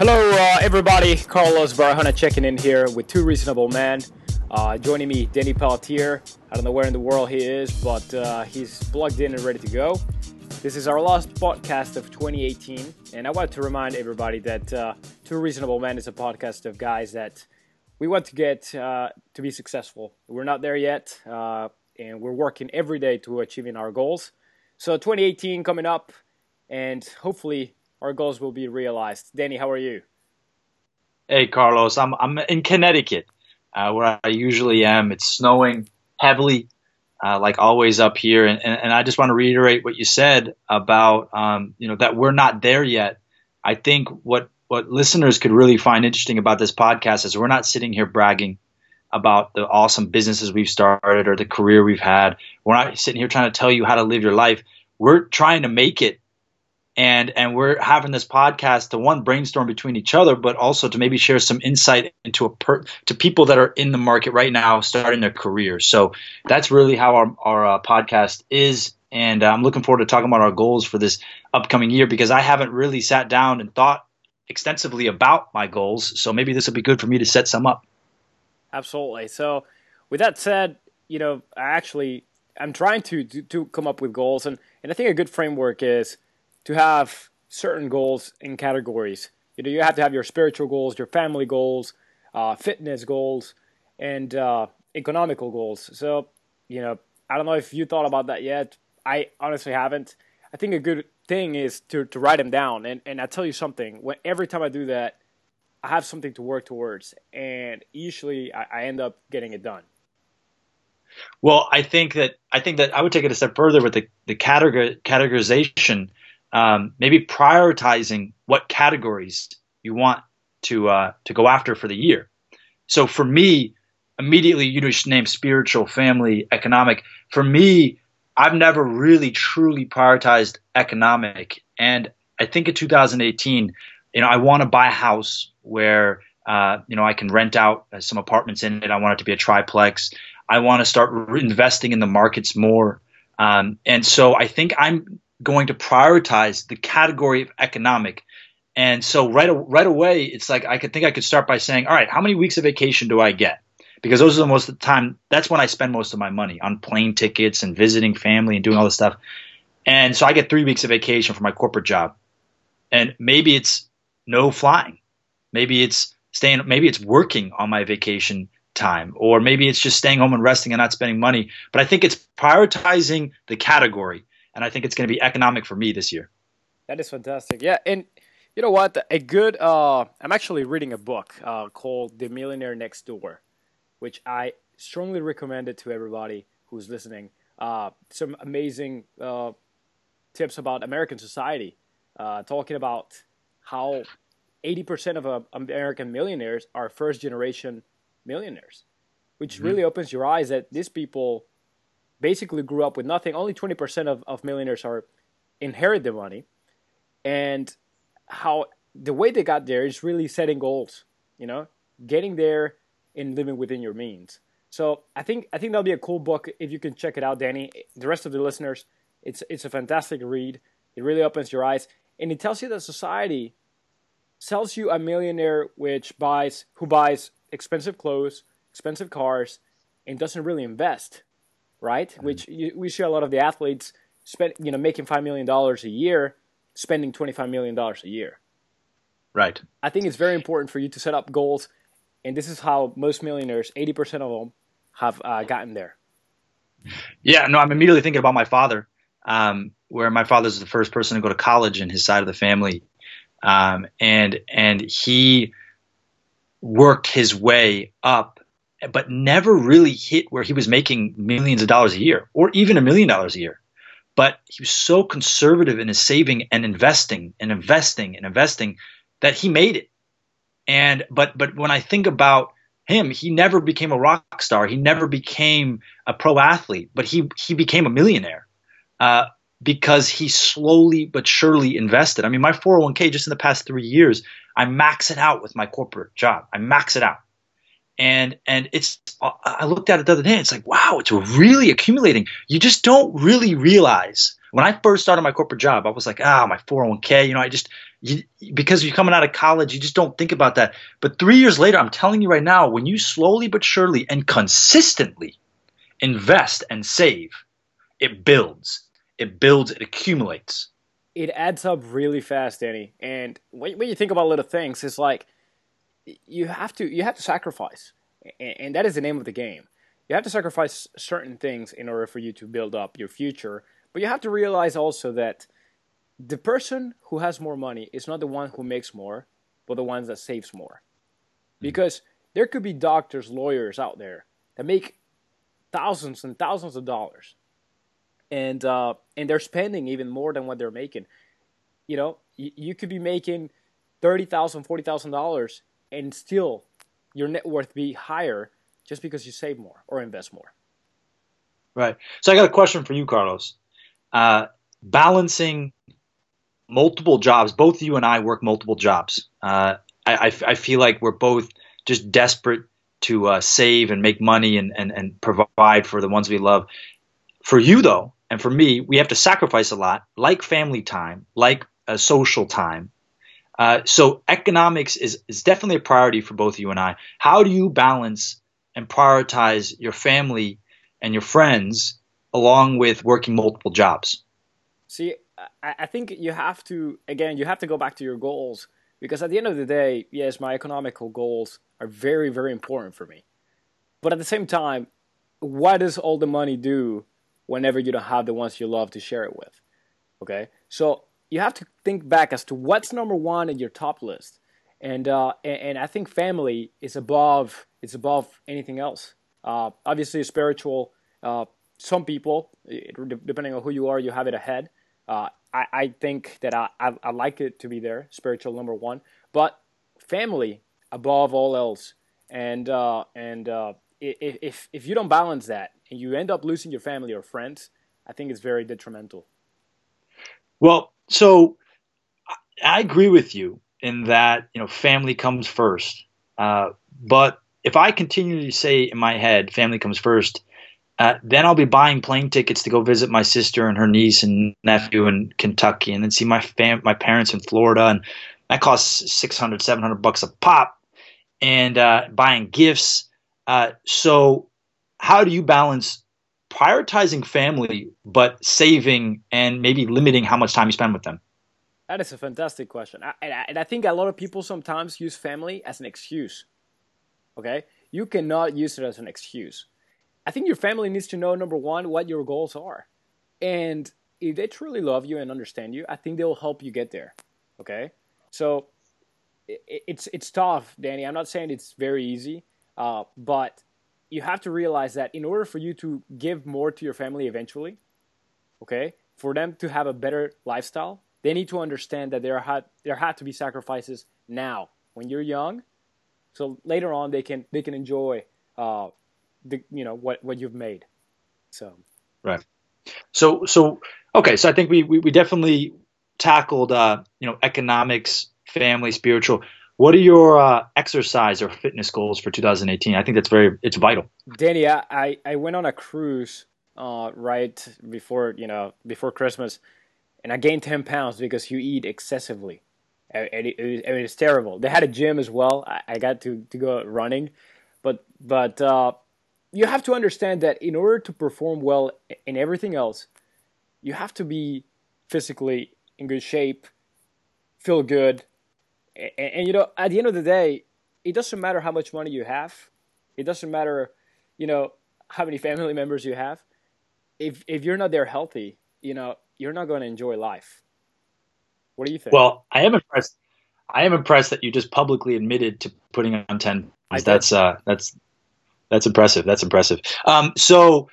Hello, uh, everybody. Carlos Barahona checking in here with Two Reasonable Men. Uh, joining me, Danny Pelletier. I don't know where in the world he is, but uh, he's plugged in and ready to go. This is our last podcast of 2018, and I want to remind everybody that uh, Two Reasonable Men is a podcast of guys that we want to get uh, to be successful. We're not there yet, uh, and we're working every day to achieving our goals. So 2018 coming up, and hopefully our goals will be realized. Danny, how are you? Hey, Carlos. I'm I'm in Connecticut, uh, where I usually am. It's snowing heavily, uh, like always up here, and, and, and, I just want to reiterate what you said about um, you know that we're not there yet. I think what what listeners could really find interesting about this podcast is we're not sitting here bragging about the awesome businesses we've started or the career we've had. We're not sitting here trying to tell you how to live your life. We're trying to make it and and we're having this podcast to one brainstorm between each other but also to maybe share some insight into a per, to people that are in the market right now starting their careers so that's really how our, our uh, podcast is and uh, i'm looking forward to talking about our goals for this upcoming year because i haven't really sat down and thought extensively about my goals. So maybe this will be good for me to set some up. Absolutely. So with that said you know i actually i'm trying to to, to come up with goals and and i think a good framework is to have certain goals in categories. You know, you have to have your spiritual goals, your family goals, uh, fitness goals, and uh, economical goals. So, you know, I don't know if you thought about that yet. I honestly haven't. I think a good thing is to, to write them down. And, and I tell you something, when every time I do that, I have something to work towards. And usually I, I end up getting it done. Well, I think that I think that I would take it a step further with the, the categor- categorization um, maybe prioritizing what categories you want to uh, to go after for the year. So for me, immediately you just name spiritual, family, economic. For me, I've never really truly prioritized economic, and I think in 2018, you know, I want to buy a house where uh, you know I can rent out some apartments in it. I want it to be a triplex. I want to start investing in the markets more. Um, and so I think I'm going to prioritize the category of economic. And so right right away, it's like I could think I could start by saying, all right, how many weeks of vacation do I get? Because those are the most of the time. That's when I spend most of my money on plane tickets and visiting family and doing all this stuff. And so I get three weeks of vacation for my corporate job, and maybe it's no flying, maybe it's staying, maybe it's working on my vacation time, or maybe it's just staying home and resting and not spending money. But I think it's prioritizing the category and I think it's going to be economic for me this year. That is fantastic. Yeah, and you know what? A good. Uh, I'm actually reading a book uh, called The Millionaire Next Door, which I strongly recommend it to everybody who's listening. Uh, some amazing uh, tips about American society, uh, talking about how 80% of uh, American millionaires are first generation millionaires, which mm-hmm. really opens your eyes that these people basically grew up with nothing. Only 20% of, of millionaires are inherit the money. And how the way they got there is really setting goals, you know, getting there and living within your means. So I think I think that'll be a cool book if you can check it out, Danny. The rest of the listeners, it's it's a fantastic read. It really opens your eyes, and it tells you that society sells you a millionaire which buys who buys expensive clothes, expensive cars, and doesn't really invest right? Mm-hmm. Which you, we see a lot of the athletes spend, you know, making five million dollars a year, spending twenty five million dollars a year. Right. I think it's very important for you to set up goals, and this is how most millionaires, eighty percent of them, have uh, gotten there. Yeah, no, I'm immediately thinking about my father, um, where my father's the first person to go to college in his side of the family, um, and and he worked his way up but never really hit where he was making millions of dollars a year or even a million dollars a year. But he was so conservative in his saving and investing and investing and investing that he made it. And but but when I think about him, he never became a rock star. He never became a pro athlete, but he he became a millionaire uh, because he slowly but surely invested. I mean, my 401k just in the past three years, I max it out with my corporate job. I max it out and and it's I looked at it the other day. It's like wow, it's really accumulating. You just don't really realize When I first started my corporate job, I was like, ah, my 401k, you know, I just, you, because you're coming out of college, you just don't think about that. But three years later, I'm telling you right now, when you slowly but surely and consistently invest and save, it builds. It builds, it accumulates. It adds up really fast, Danny. And when, when you think about little things, it's like you have to you have to sacrifice, and that is the name of the game. You have to sacrifice certain things in order for you to build up your future. But you have to realize also that the person who has more money is not the one who makes more, but the ones that saves more. Hmm. Because there could be doctors, lawyers out there that make thousands and thousands of dollars, and uh, and they're spending even more than what they're making. You know, you, you could be making thirty thousand, forty thousand dollars, and still your net worth be higher just because you save more or invest more. Right. So I got a question for you, Carlos. Uh, balancing multiple jobs. Both you and I work multiple jobs. Uh, I, I, I, feel like we're both just desperate to uh, save and make money and, and, and provide for the ones we love. For you, though, and for me, we have to sacrifice a lot, like family time, like a social time. Uh, so economics is, is definitely a priority for both you and I. How do you balance and prioritize your family and your friends along with working multiple jobs? See, I think you have to, again, you have to go back to your goals because at the end of the day, yes, my economical goals are very, very important for me. But at the same time, what does all the money do whenever you don't have the ones you love to share it with? Okay? So you have to think back as to what's number one in your top list. And, uh, and, and I think family is above, it's above anything else. Uh, obviously, spiritual, uh, some people, depending on who you are, you have it ahead. Uh, I, I think that I, I, I like it to be there, spiritual number one, but family above all else. And uh, and uh, if if you don't balance that and you end up losing your family or friends, I think it's very detrimental. Well, so I agree with you in that you know family comes first, uh, but if I continue to say in my head family comes first, uh, then I'll be buying plane tickets to go visit my sister and her niece and nephew in Kentucky, and then see my fam- my parents in Florida, and that costs 600, 700 bucks a pop, and uh, buying gifts. Uh, so, how do you balance prioritizing family but saving and maybe limiting how much time you spend with them? That is a fantastic question, and I, and I think a lot of people sometimes use family as an excuse. Okay, you cannot use it as an excuse I think your family needs to know number one what your goals are, and if they truly love you and understand you, I think they will help you get there. Okay, so it's it's tough, Danny. I'm not saying it's very easy, uh, but you have to realize that in order for you to give more to your family eventually, okay, for them to have a better lifestyle, they need to understand that there had there had to be sacrifices now when you're young, so later on they can they can enjoy uh, the you know what what you've made. So right. So so okay. So I think we we, we definitely tackled uh, you know economics, family, spiritual. What are your uh, exercise or fitness goals for 2018? I think that's very it's vital. Danny, I I went on a cruise uh, right before you know before Christmas, and I gained 10 pounds because you eat excessively. And it, it, terrible. They had a gym as well. I, I got to, to go running, but but uh, you have to understand that in order to perform well in everything else, you have to be physically in good shape, feel good, and, and, you know, at the end of the day, it doesn't matter how much money you have. It doesn't matter, you know, how many family members you have. If if you're not there healthy, you know, you're not going to enjoy life. What do you think? Well, I am impressed. I am impressed that you just publicly admitted to putting on ten. That's uh, that's that's impressive. That's impressive. Um, so,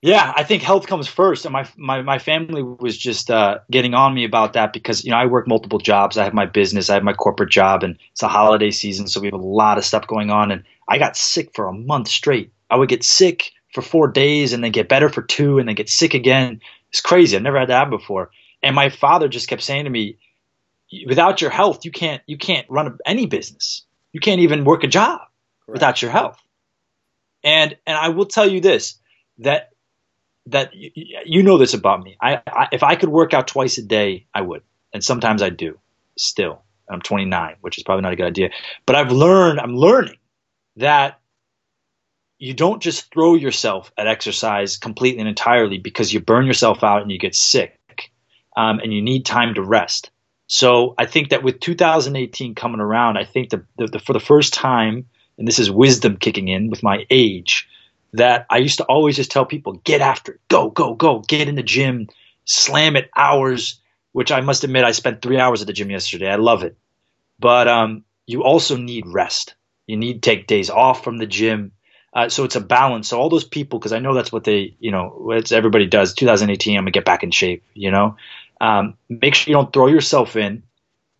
yeah, I think health comes first, and my my my family was just uh, getting on me about that because you know I work multiple jobs. I have my business, I have my corporate job, and it's a holiday season, so we have a lot of stuff going on. And I got sick for a month straight. I would get sick for four days, and then get better for two, and then get sick again. It's crazy. I've never had that before. And my father just kept saying to me, "Without your health, you can't you can't run any business. You can't even work a job without your health." And and I will tell you this that that you know this about me. I, I, if I could work out twice a day, I would, and sometimes I do. Still, I'm 29, which is probably not a good idea. But I've learned. I'm learning that you don't just throw yourself at exercise completely and entirely because you burn yourself out and you get sick, um, and you need time to rest. So I think that with 2018 coming around, I think the, the, the for the first time, and this is wisdom kicking in with my age that I used to always just tell people, get after it, go, go, go, get in the gym, slam it hours, which I must admit I spent three hours at the gym yesterday. I love it. But um, you also need rest. You need take days off from the gym. Uh, so it's a balance. So all those people, because I know that's what they, you know, everybody does. 2018, I'm gonna get back in shape. You know, um, make sure you don't throw yourself in,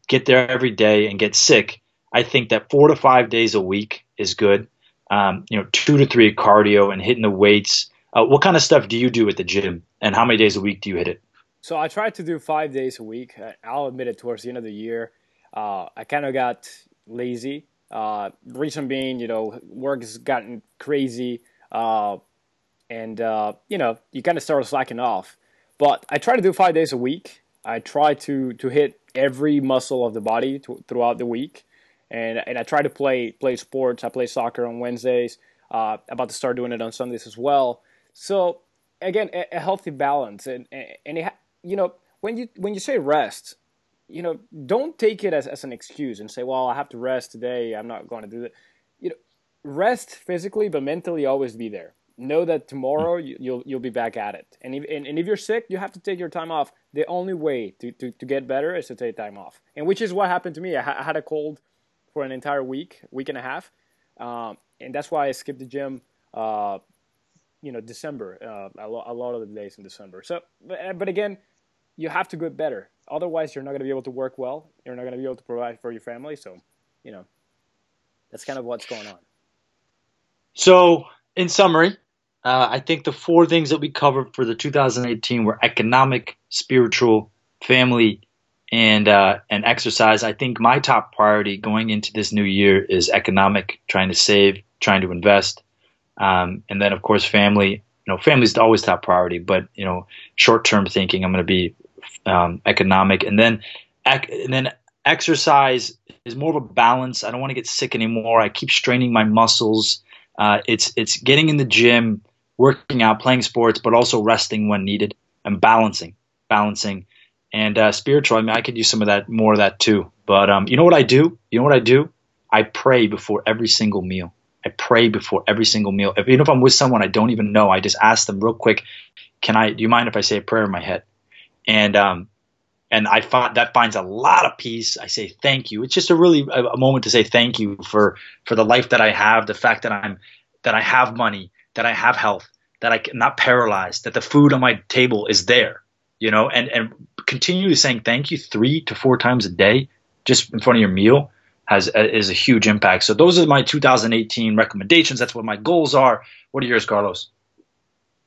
get there every day and get sick. I think that four to five days a week is good um, you know, two to three cardio and hitting the weights. Uh, what kind of stuff do you do at the gym, and how many days a week do you hit it? So I try to do five days a week. I'll admit it. Towards the end of the year, uh, I kind of got lazy. Uh, reason being, you know, work has gotten crazy, uh, and uh, you know, you kind of start slacking off. But I try to do five days a week. I try to to hit every muscle of the body to, throughout the week and and I try to play play sports. I play soccer on Wednesdays. Uh, about to start doing it on Sundays as well. So again, a, a healthy balance, and and it, you know when you when you say rest, you know don't take it as, as an excuse and say, well, I have to rest today. I'm not going to do that. You know, rest physically, but mentally always be there. Know that tomorrow you, will you'll, you'll be back at it. And if and, and if you're sick, you have to take your time off. The only way to, to, to get better is to take time off, and which is what happened to me. I, ha- I had a cold for an entire week, week and a half, um, and that's why I skipped the gym. Uh, you know, December, uh, a, lo- a, lot of the days in December. So, but, uh, but again, you have to get better. Otherwise, you're not going to be able to work well. You're not going to be able to provide for your family. So, you know, that's kind of what's going on. So, in summary, uh, I think the four things that we covered for the 2018 were economic, spiritual, family, and uh, and exercise. I think my top priority going into this new year is economic, trying to save, trying to invest, um, and then of course family. You know, family is always top priority, but you know, short term thinking, I'm going to be um, economic, and then and then exercise is more of a balance. I don't want to get sick anymore. I keep straining my muscles. Uh, it's it's getting in the gym, working out, playing sports, but also resting when needed and balancing, balancing and uh, spiritual. I mean, I could use some of that, more of that too. But um, you know what I do? You know what I do? I pray before every single meal. I pray before every single meal. If, even if I'm with someone I don't even know, I just ask them real quick, "Can I? Do you mind if I say a prayer in my head?" And um, and I find that finds a lot of peace. I say thank you. It's just a really a, a moment to say thank you for for the life that I have, the fact that I'm that I have money, that I have health, that I'm not paralyzed, that the food on my table is there, you know, and and continually saying thank you three to four times a day just in front of your meal has uh, is a huge impact. So those are my 2018 recommendations. That's what my goals are. What are yours, Carlos?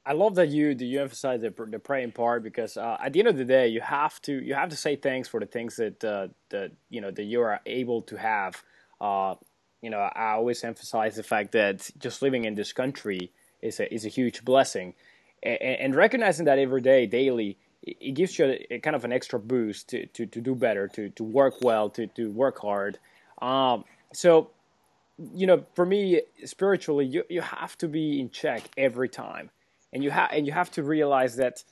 I love that you do you emphasize the, the praying part because uh, at the end of the day you have to you have to say thanks for the things that uh, that you know that you are able to have. Uh, you know, I always emphasize the fact that just living in this country is a is a huge blessing, and, and recognizing that every day, daily, it gives you a, a, kind of an extra boost to, to, to do better, to, to work well, to, to work hard. Um, so, you know, for me, spiritually, you, you have to be in check every time, and you have and you have to realize that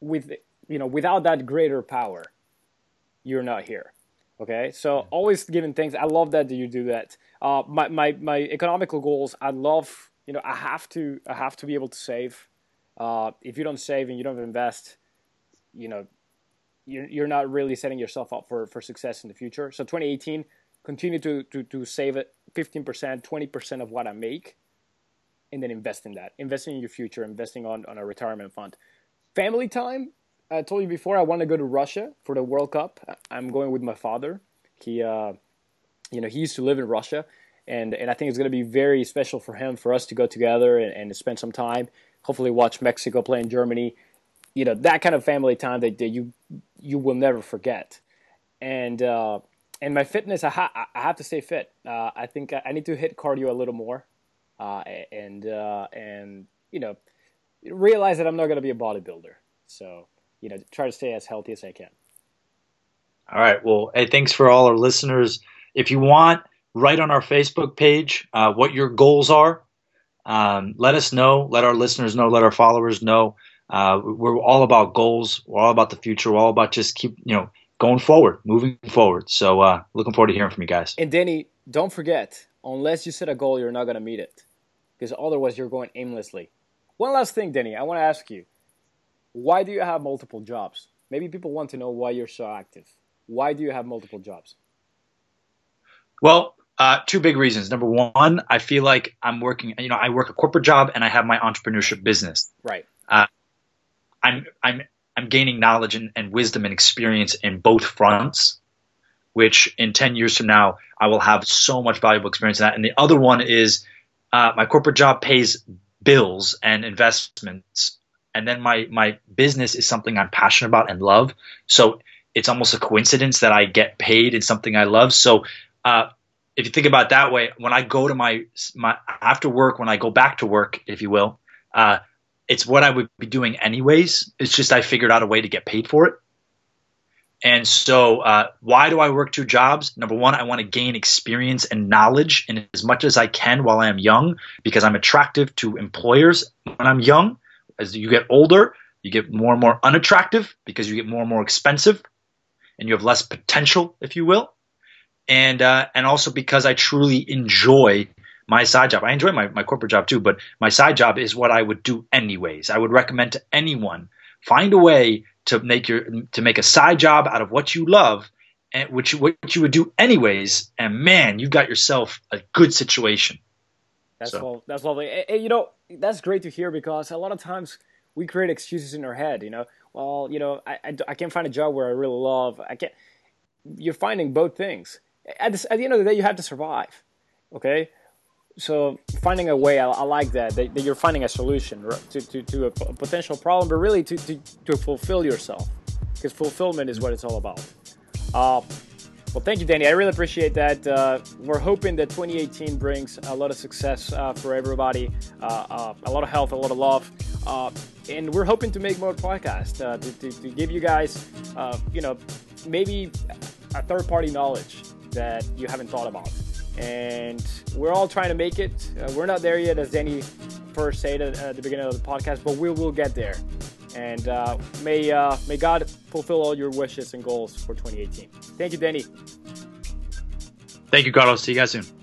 with you know without that greater power, you're not here. Okay, so always giving things. I love that you do that. Uh, my my my economical goals. I love you know I have to I have to be able to save uh, if you don't save and you don't invest, you know, you're, you're not really setting yourself up for, for success in the future. So 2018, continue to, to, to save it 15%, 20% of what I make, and then invest in that. Investing in your future, investing on, on a retirement fund. Family time, I told you before, I want to go to Russia for the World Cup. I'm going with my father. He, uh, you know, he used to live in Russia, and, and I think it's going to be very special for him, for us to go together and, and spend some time hopefully watch Mexico play in Germany. You know that kind of family time that, that you you will never forget. And uh, and my fitness, I, ha- I have to stay fit. Uh, I think I need to hit cardio a little more, uh, and uh, and you know realize that I'm not going to be a bodybuilder. So, you know, try to stay as healthy as I can. All right. Well, hey, thanks for all our listeners. If you want, write on our Facebook page uh, what your goals are. Um, let us know. Let our listeners know. Let our followers know. Uh, we're all about goals. We're all about the future. We're all about just keep you know going forward, moving forward. So uh, looking forward to hearing from you guys. And Danny, don't forget, unless you set a goal, you're not going to meet it, because otherwise you're going aimlessly. One last thing, Danny, I want to ask you: Why do you have multiple jobs? Maybe people want to know why you're so active. Why do you have multiple jobs? Well, uh, two big reasons. Number one, I feel like I'm working. You know, I work a corporate job and I have my entrepreneurship business. Right. Uh, I'm I'm I'm gaining knowledge and, and wisdom and experience in both fronts, which in ten years from now I will have so much valuable experience in that. And the other one is uh, my corporate job pays bills and investments, and then my my business is something I'm passionate about and love. So it's almost a coincidence that I get paid in something I love. So uh, if you think about it that way, when I go to my my after work, when I go back to work, if you will, uh, it's what I would be doing anyways. It's just I figured out a way to get paid for it. And so, uh, why do I work two jobs? Number one, I want to gain experience and knowledge in as much as I can while I am young, because I'm attractive to employers when I'm young. As you get older, you get more and more unattractive because you get more and more expensive and you have less potential, if you will. And uh, and also because I truly enjoy my side job. I enjoy my, my corporate job too, but my side job is what I would do anyways. I would recommend to anyone find a way to make your to make a side job out of what you love and which what you would do anyways. And man, you got yourself a good situation. That's so. that's lovely. And, you know, that's great to hear because a lot of times we create excuses in our head. You know, well, you know, I, I, I can't find a job where I really love. I can't. You're finding both things. At, at the end of the day, you have to survive. Okay, so finding a way, I, I like that, that, that you're finding a solution to, to, to a, a, potential problem, but really to, to, to fulfill yourself, because fulfillment is what it's all about. Uh, well, thank you, Danny. I really appreciate that. Uh, we're hoping that 2018 brings a lot of success uh, for everybody, uh, uh a lot of health, a lot of love, uh, and we're hoping to make more podcasts uh, to, to, to, give you guys, you know, maybe a third-party knowledge that you haven't thought about. And we're all trying to make it. we're not there yet, as Danny first said at, at the beginning of the podcast, but we will get there. And uh, may uh, may God fulfill all your wishes and goals for 2018. Thank you, Danny. Thank you, Carlos. See you guys soon.